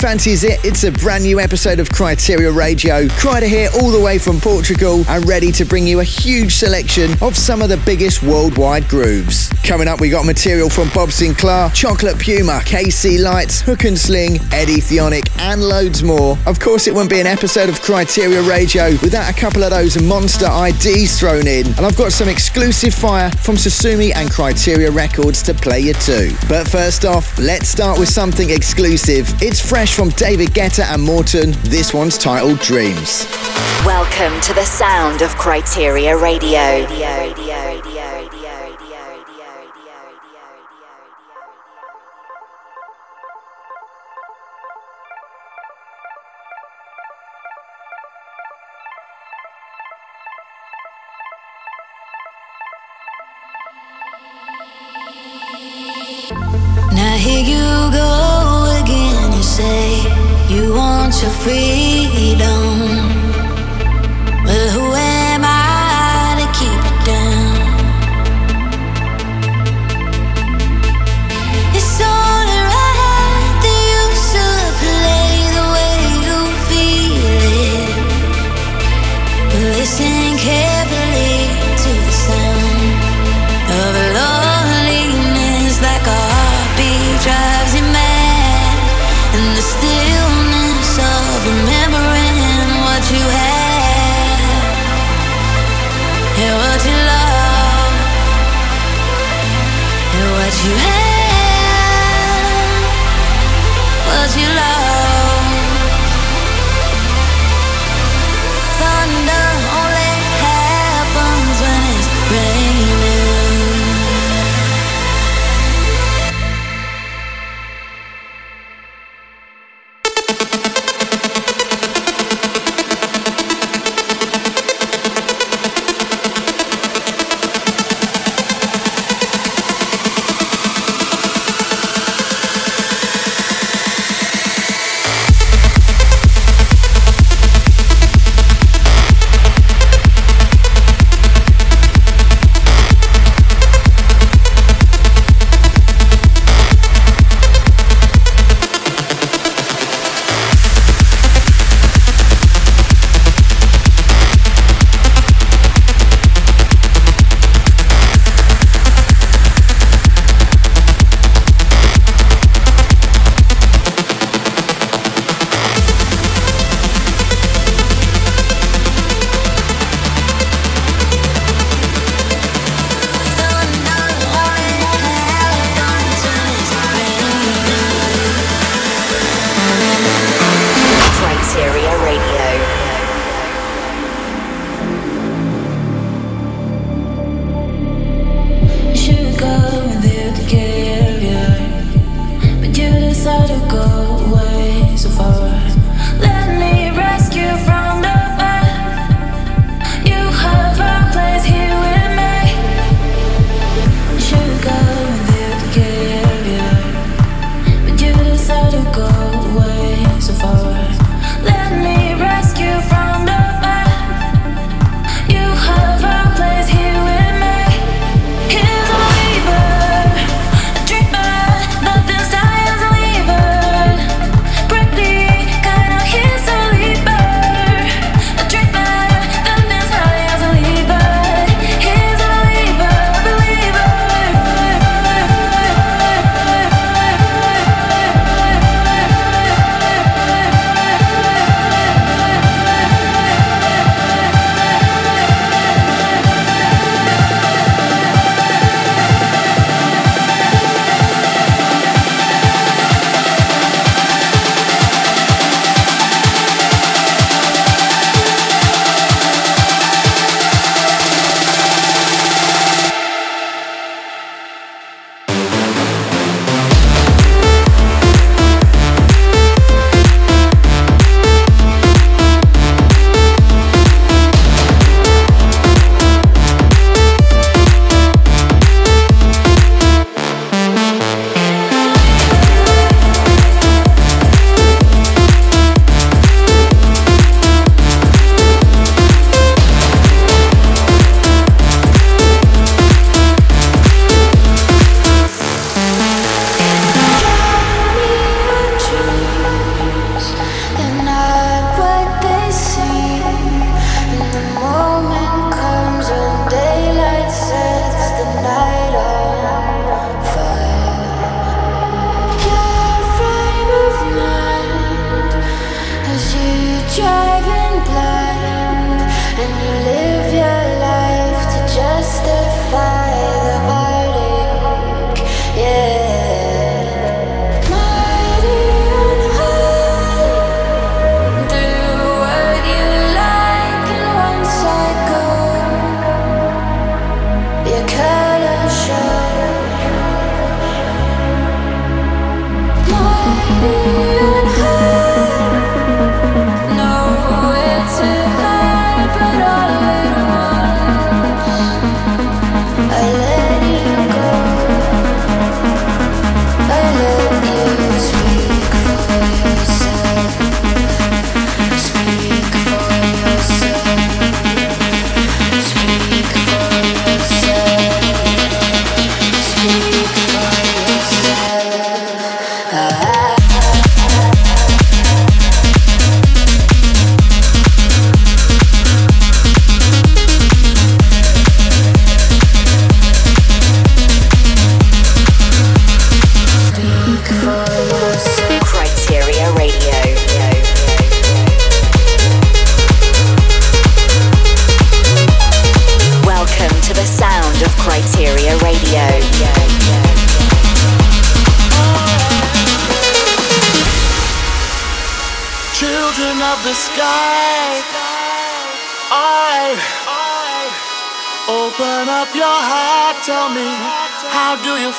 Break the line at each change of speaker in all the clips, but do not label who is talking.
fancies it, it's a brand new episode of Kryteria Radio. Kryder here all the way from Portugal and ready to bring you a huge selection of some of the biggest worldwide grooves. Coming up, we got material from Bob Sinclar, Chocolate Puma, KC Lights, Hook and Sling, Eddie Thoneick, and loads more. Of course, it wouldn't be an episode of Kryteria Radio without a couple of those monster IDs thrown in. And I've got some exclusive fire from Sosumi and Kryteria Records to play you too. But first off, let's start with something exclusive. It's fresh from David Guetta and Morten. This one's titled Dreams.
Welcome to the sound of Kryteria Radio.
Now want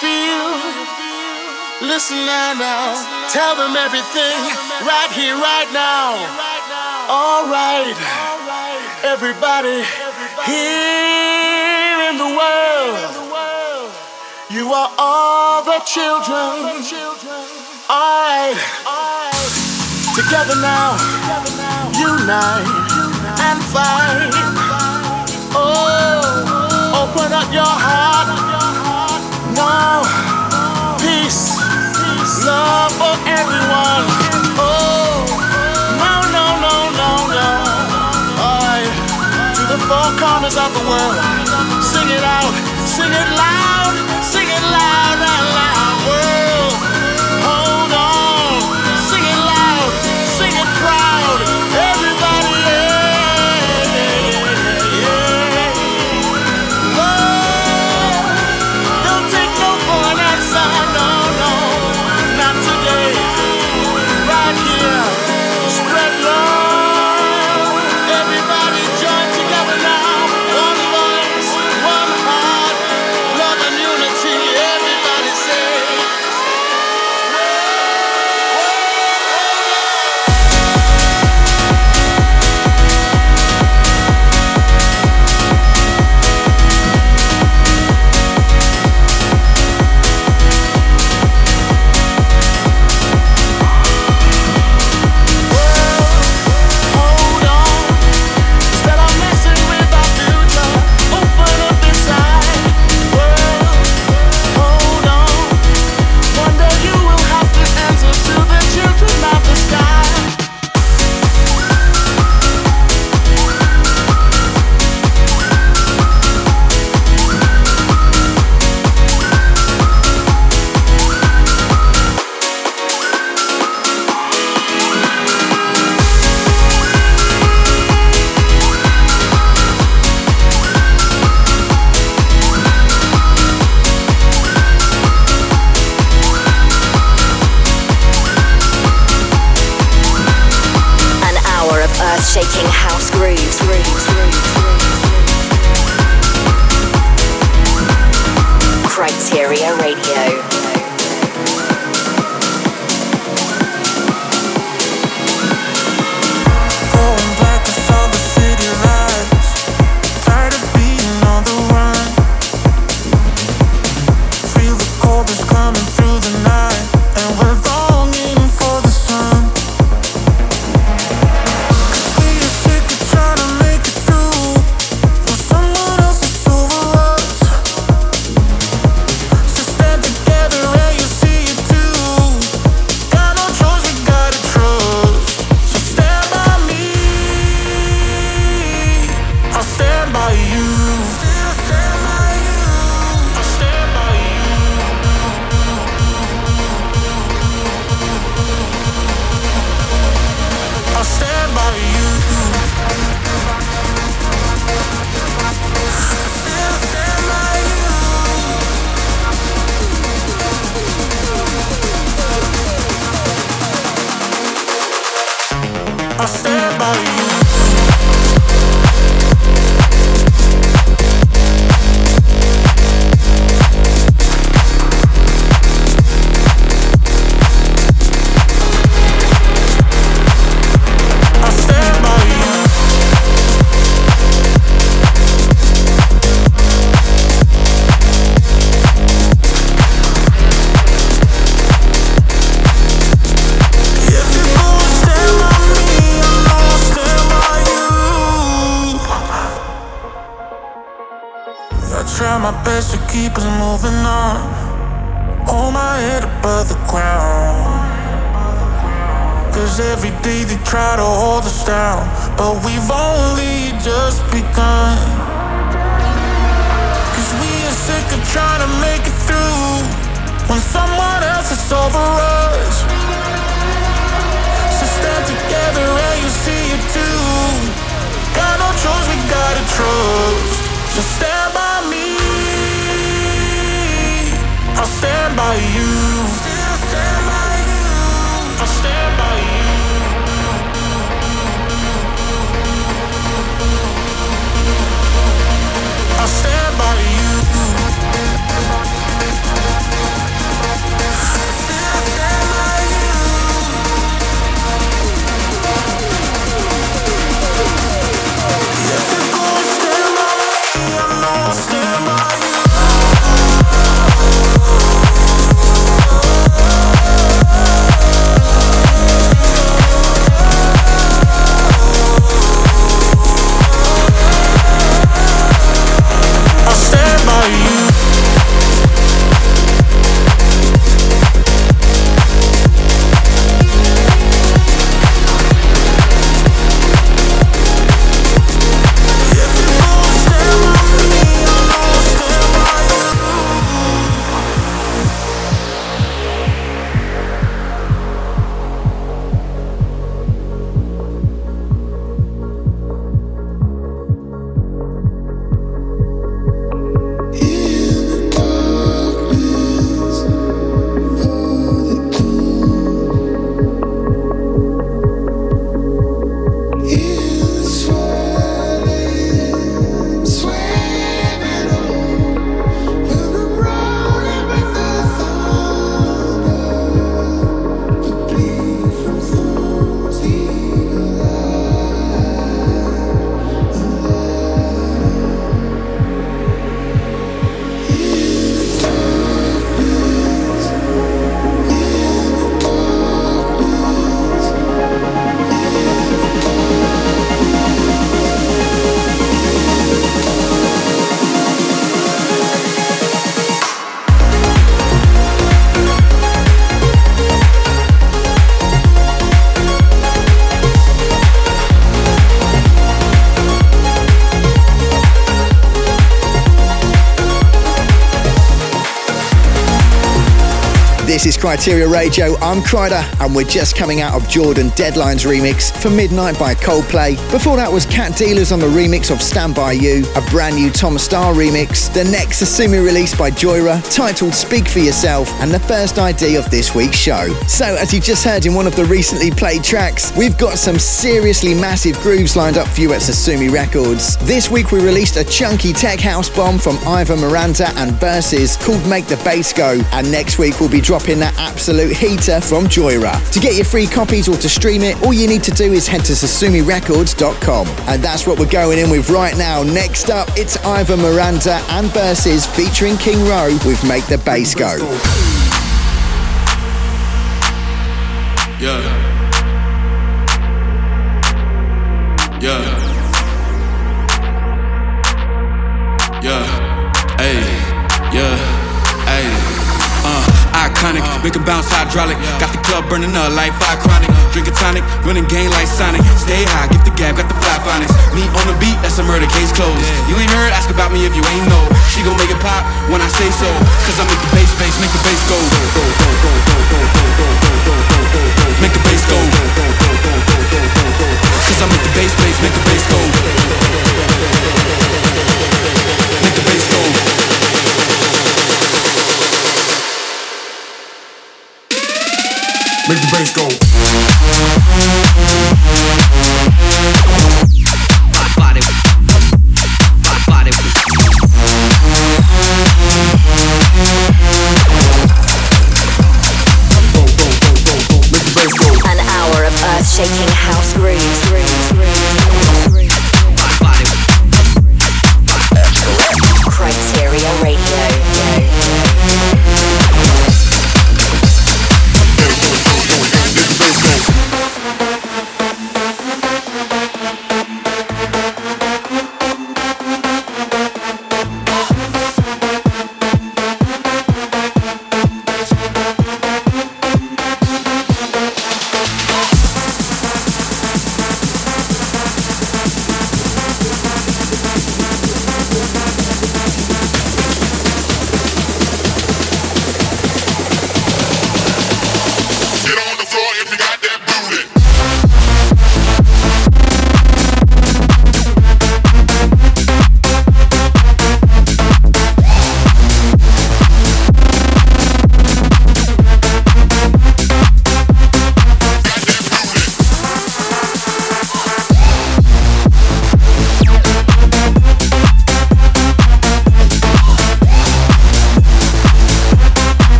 feel? Listen
now, tell them everything right here, right now. All right, everybody here in the world, you are all the children. I, together now, unite and fight. Oh, open up your heart. No, peace, love for everyone. Oh, no, no, no, no, no. I, to the four corners of the world, sing it out, sing it loud,
best to keep us moving on. Hold my head above the ground. Cause every day they try to hold us down. But we've only just begun. Cause we are sick of trying to make it through when someone else is over us. So stand together and you see it too. Got no choice, we gotta trust. So stand by me. I stand by you. I stand by you. I stand by you. I stand by you.
This is Kryteria Radio. I'm Kryder, and we're just coming out of Jordan Deadline's remix for Midnight by Coldplay. Before that was Cat Dealers on the remix of Stand By You, a brand new Tom Staar remix. The next Sosumi release by Joyra, titled Speak for Yourself, and the first ID of this week's show. So, as you just heard in one of the recently played tracks, we've got some seriously massive grooves lined up for you at Sosumi Records. This week we released a chunky tech house bomb from Ivor Miranda and Verses called Make the Bass Go, and next week we'll be dropping that absolute heater from Joyra. To get your free copies or to stream it, all you need to do is head to SosumiRecords.com. And that's what we're going in with right now. Next up, it's Ivor Miranda and Verses featuring King Rowe with Make the Bass Go.
Yeah. Iconic, make it bounce hydraulic. Got the club burning up like fire chronic. Drink a tonic, running game like Sonic. Stay high, get the gap, got the fly phonics. Me on the beat, that's a murder case closed. You ain't heard, ask about me if you ain't know. She gon' make it pop when I say so. Cause I make the bass bass, make the bass go. Make the bass go. Cause I make the bass bass, make the bass go. Make the bass go. Make the bass go.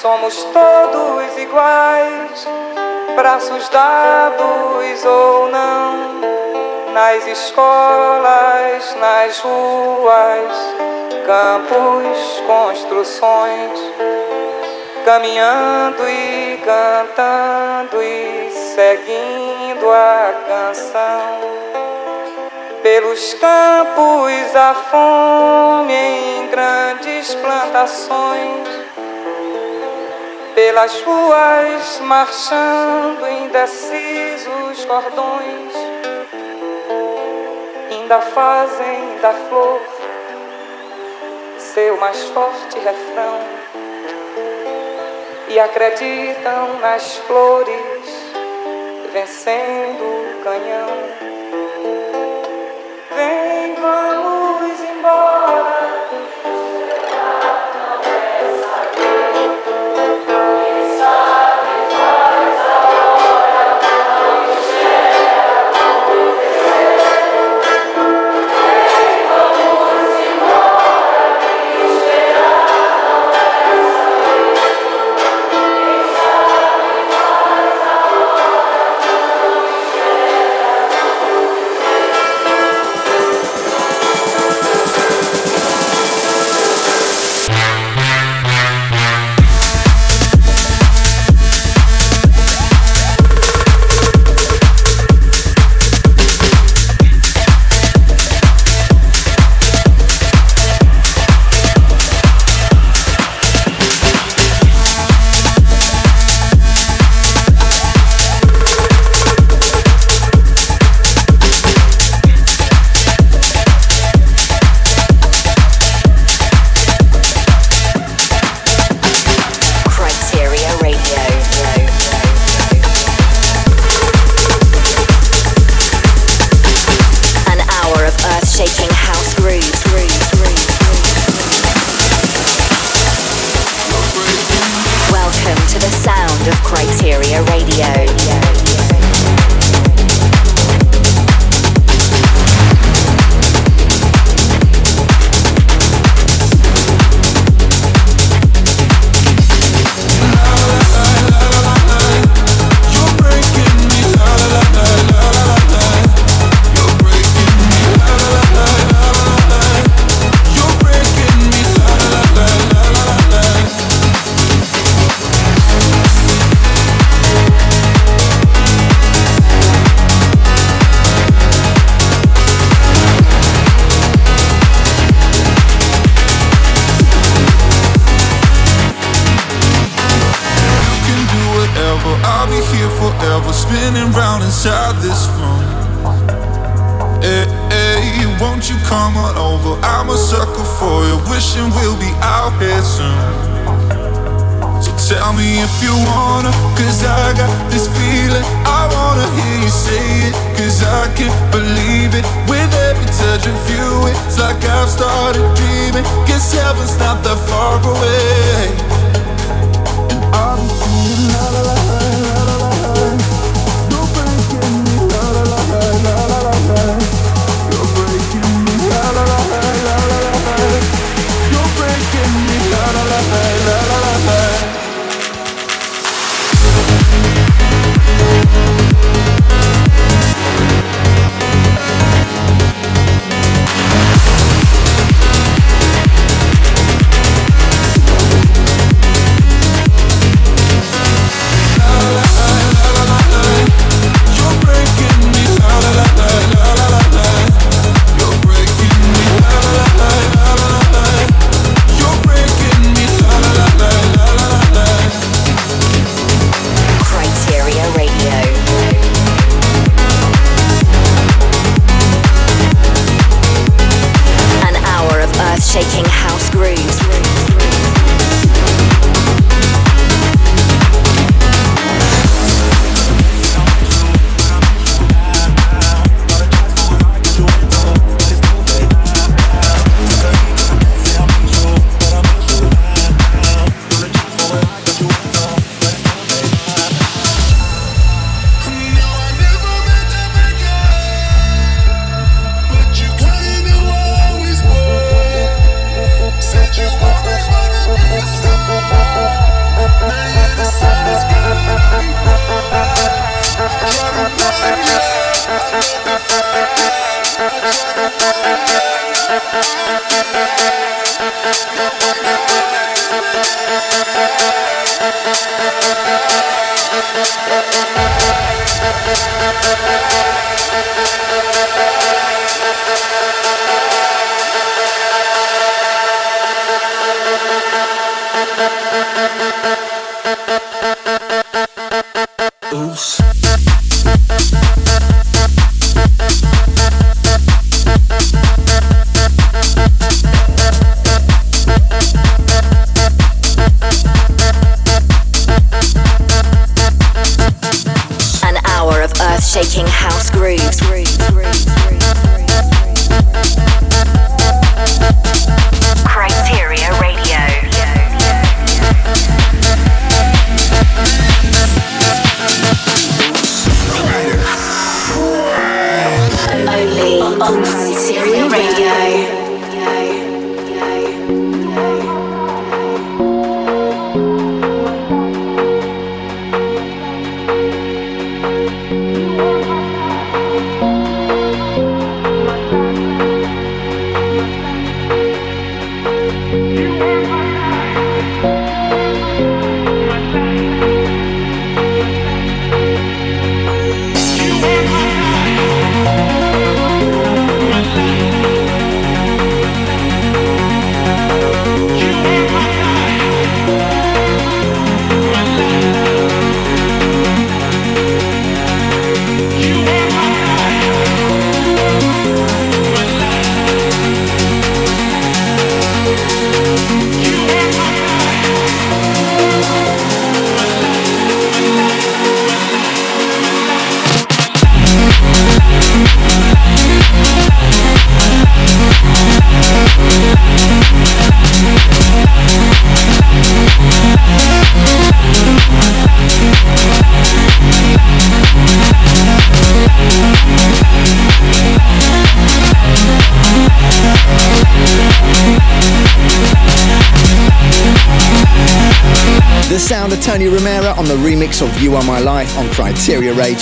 Somos todos iguais, braços dados ou não, nas escolas, nas ruas, campos, construções, caminhando e cantando e seguindo a canção. Pelos campos a fome em grandes plantações. Pelas ruas marchando indecisos cordões, ainda fazem da flor seu mais forte refrão. E acreditam nas flores vencendo o canhão. Vem,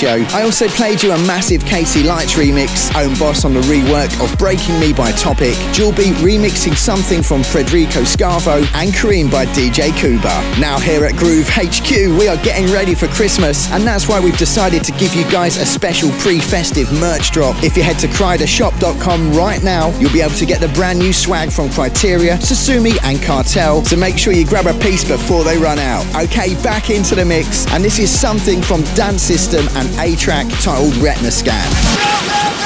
Radio. I also played you a massive KC Lights remix, Ownboss on the rework of Breaking Me by Topic, Julby remixing something from Federico Scavo, and Cream by DJ Kuba. Now here at Groove HQ, we are getting ready for Christmas, and that's why we've decided to give you guys a special pre-festive merch drop. If you head to krydershop.com right now, you'll be able to get the brand new swag from Kryteria, Sosumi, and Cartel, so make sure you grab a piece before they run out.
Okay, back into the mix, and this is something from Dance System and A-Trak titled Retina Scan.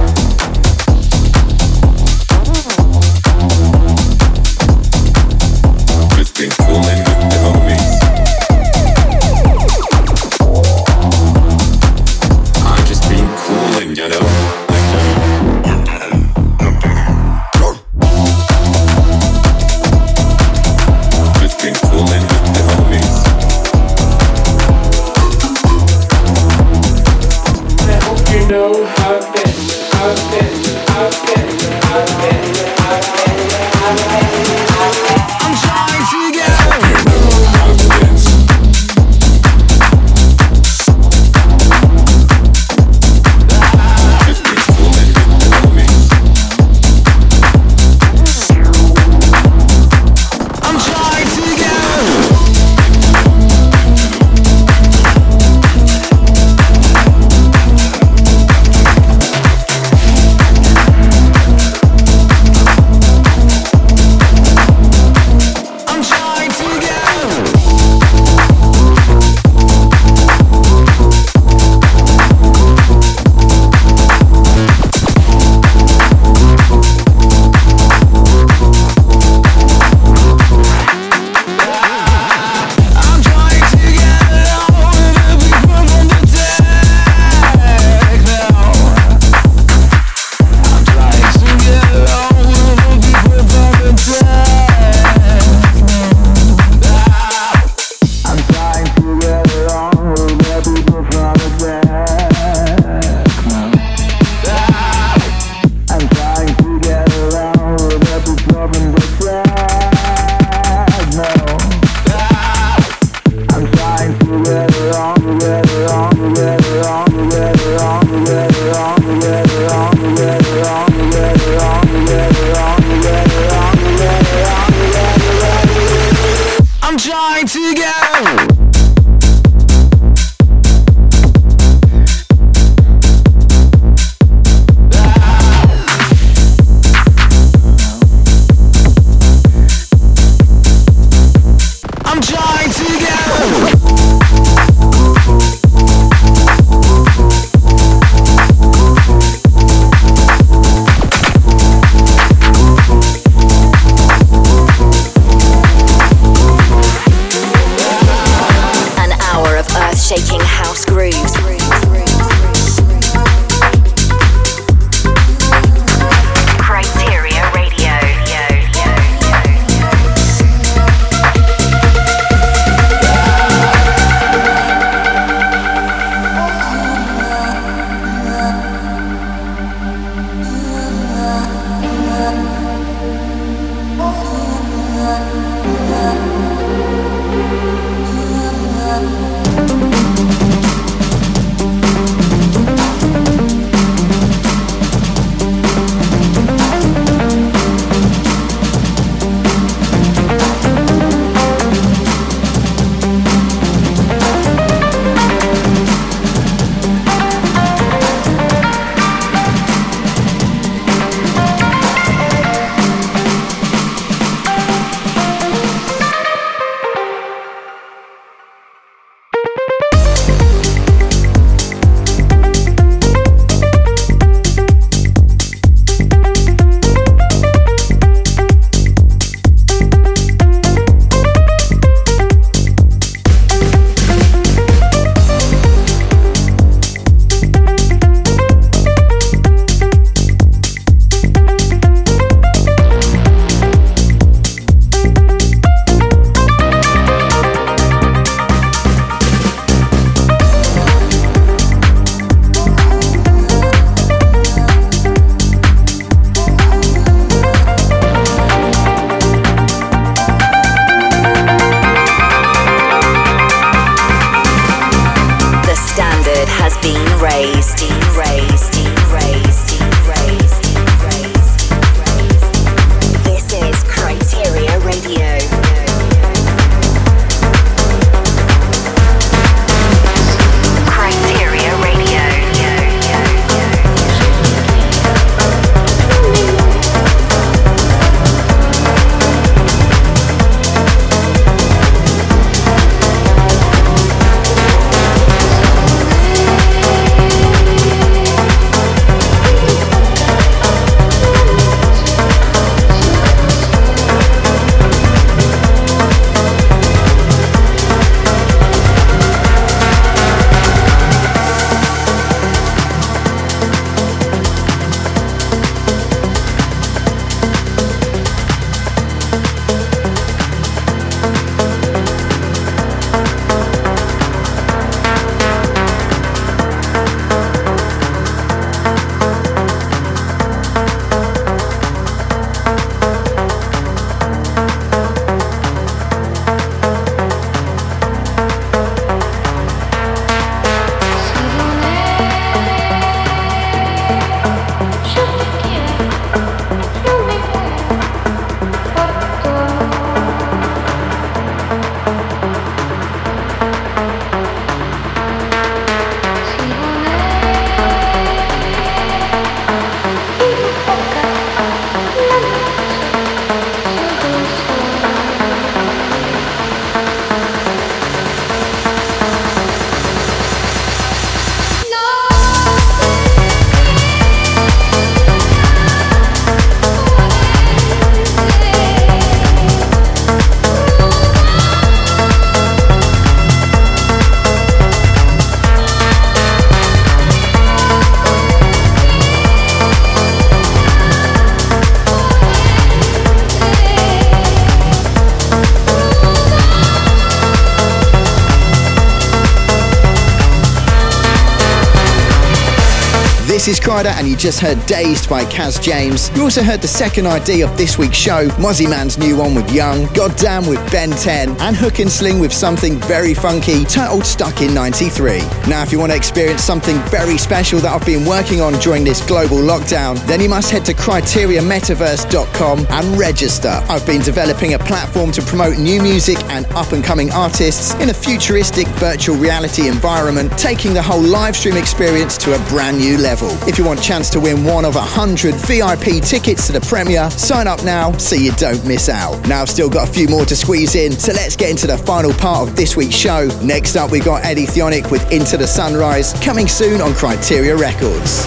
And
you just heard Dazed by Kaz James. You also heard the second ID of this week's show, Mozzyman's new one with Young, Goddamn with Ben 10, and Hook and Sling with something very funky titled Stuck in 93. Now, if you want to experience something very special that I've been working on during this global lockdown, then you must head to kryteriametaverse.com and register. I've been developing a platform to promote new music and up and coming artists in a futuristic virtual reality environment, taking the whole live stream experience to a brand new level. If you want a chance to win one of a hundred VIP tickets to the premiere, sign up now so you don't miss out. Now I've still got a few more to squeeze in, so let's get into the final part of this week's show. Next up, we've got Eddie Thoneick with Into the Sunrise, coming soon on Kryteria Records.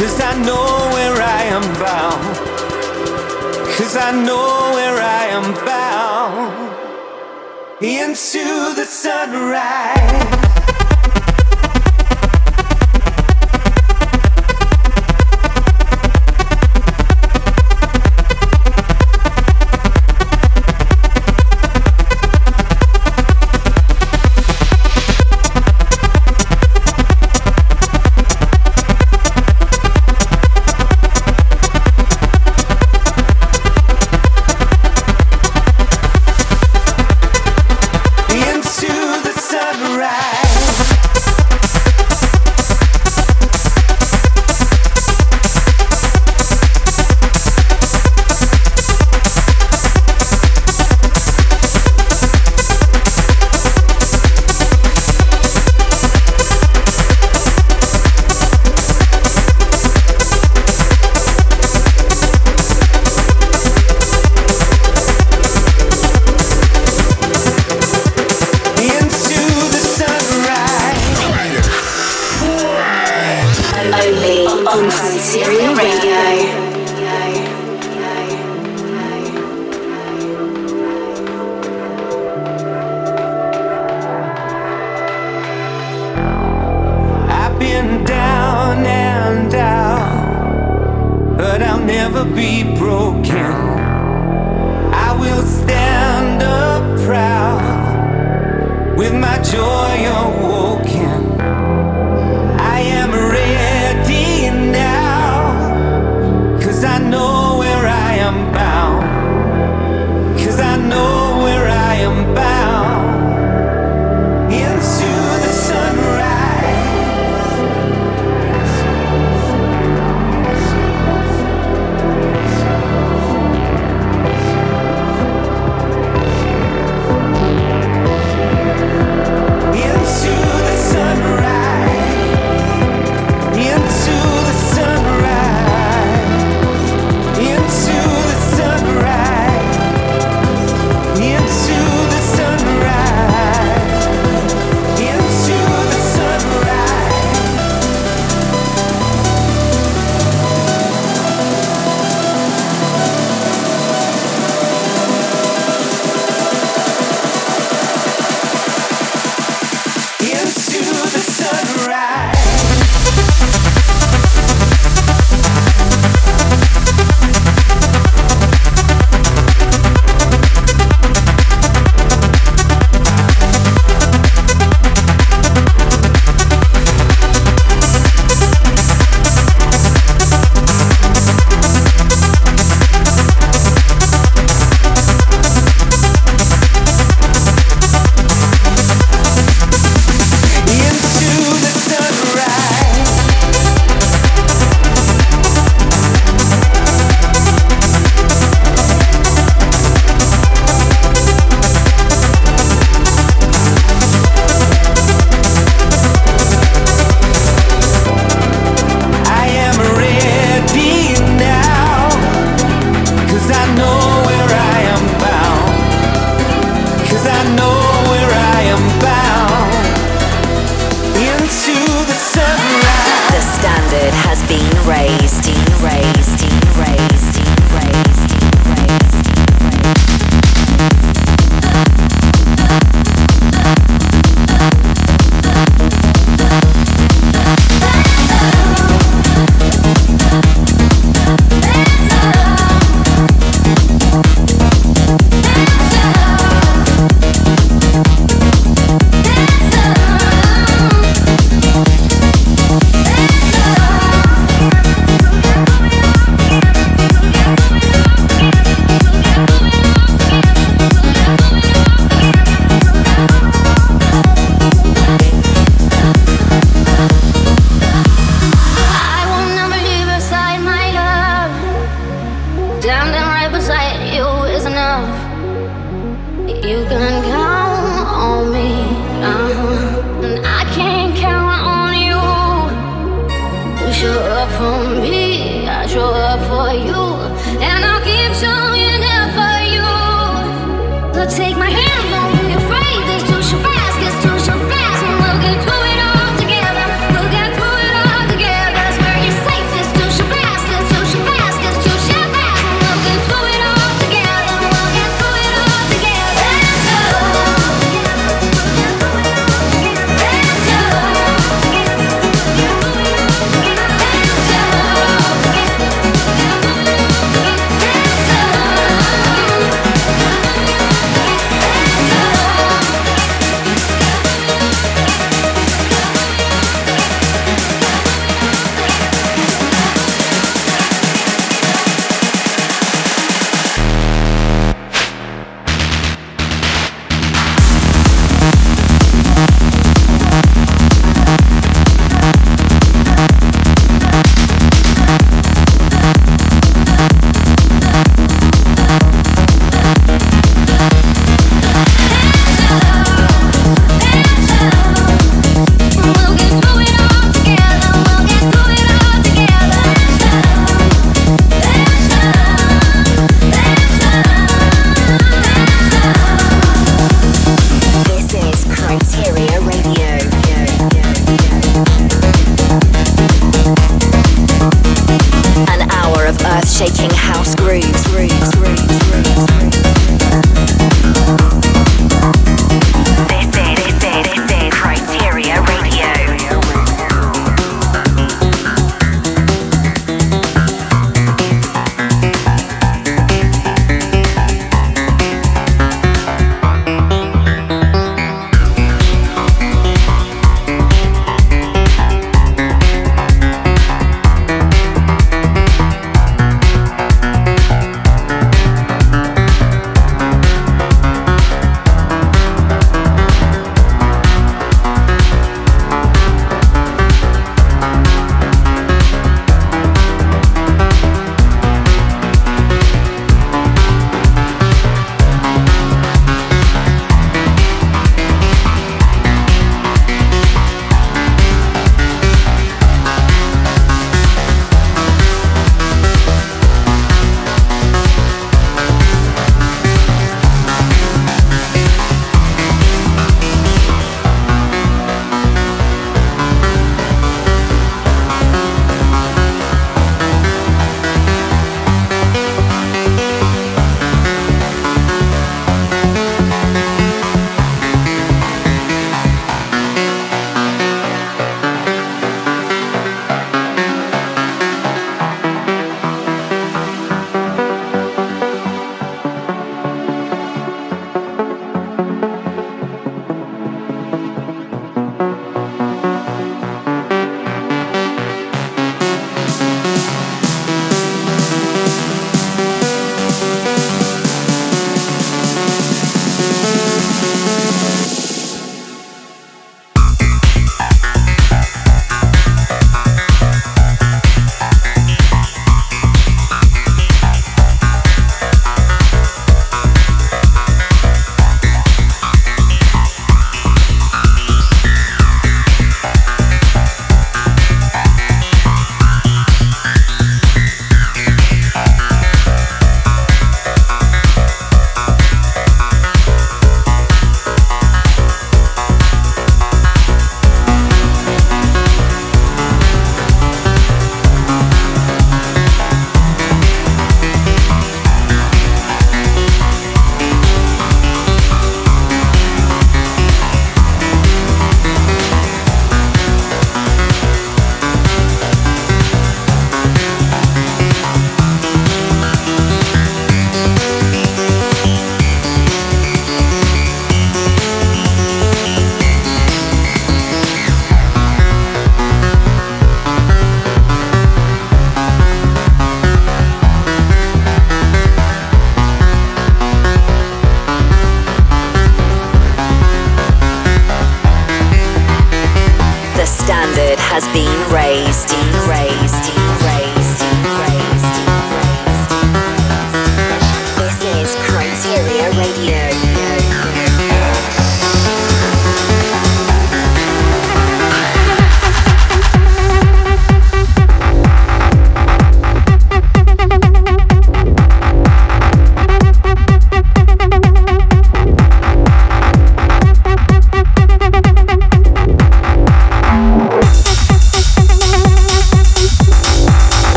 Cause I know where I am bound. Cause I know where I am bound. Into the sunrise.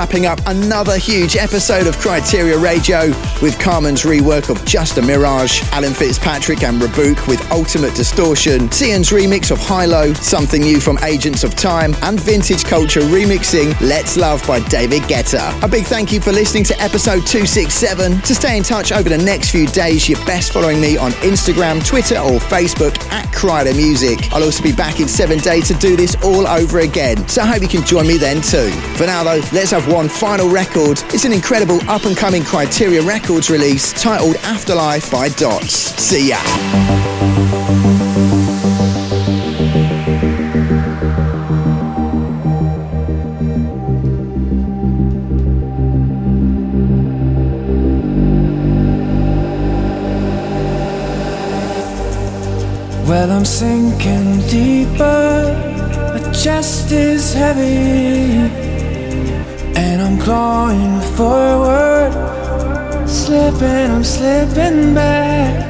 Wrapping up another huge episode of Kryteria Radio with Carmen's rework of Just a Mirage, Alan Fitzpatrick and Rabook with Ultimate Distortion, Cian's remix of Hilo, something new from Agents of Time, and Vintage Culture remixing Let's Love by David Guetta. A big thank you for listening to episode 267. To stay in touch over the next few days, you're best following me on Instagram, Twitter, or Facebook at Kryder Music. I'll also be back in seven days to do this all over again, so I hope you can join me then too. For now though, let's have one final record. It's an incredible up and coming Kryteria Records release titled Afterlife by Dots. See ya.
Well, I'm sinking deeper, my chest is heavy clawing forward. Slipping, I'm slipping back.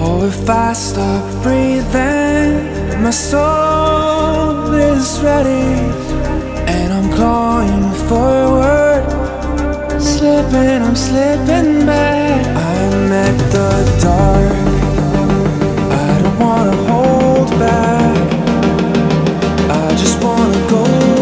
Oh, if I stop breathing, my soul is ready. And I'm clawing forward. Slipping, I'm slipping back. I'm at the dark. I don't wanna hold back. I just wanna go.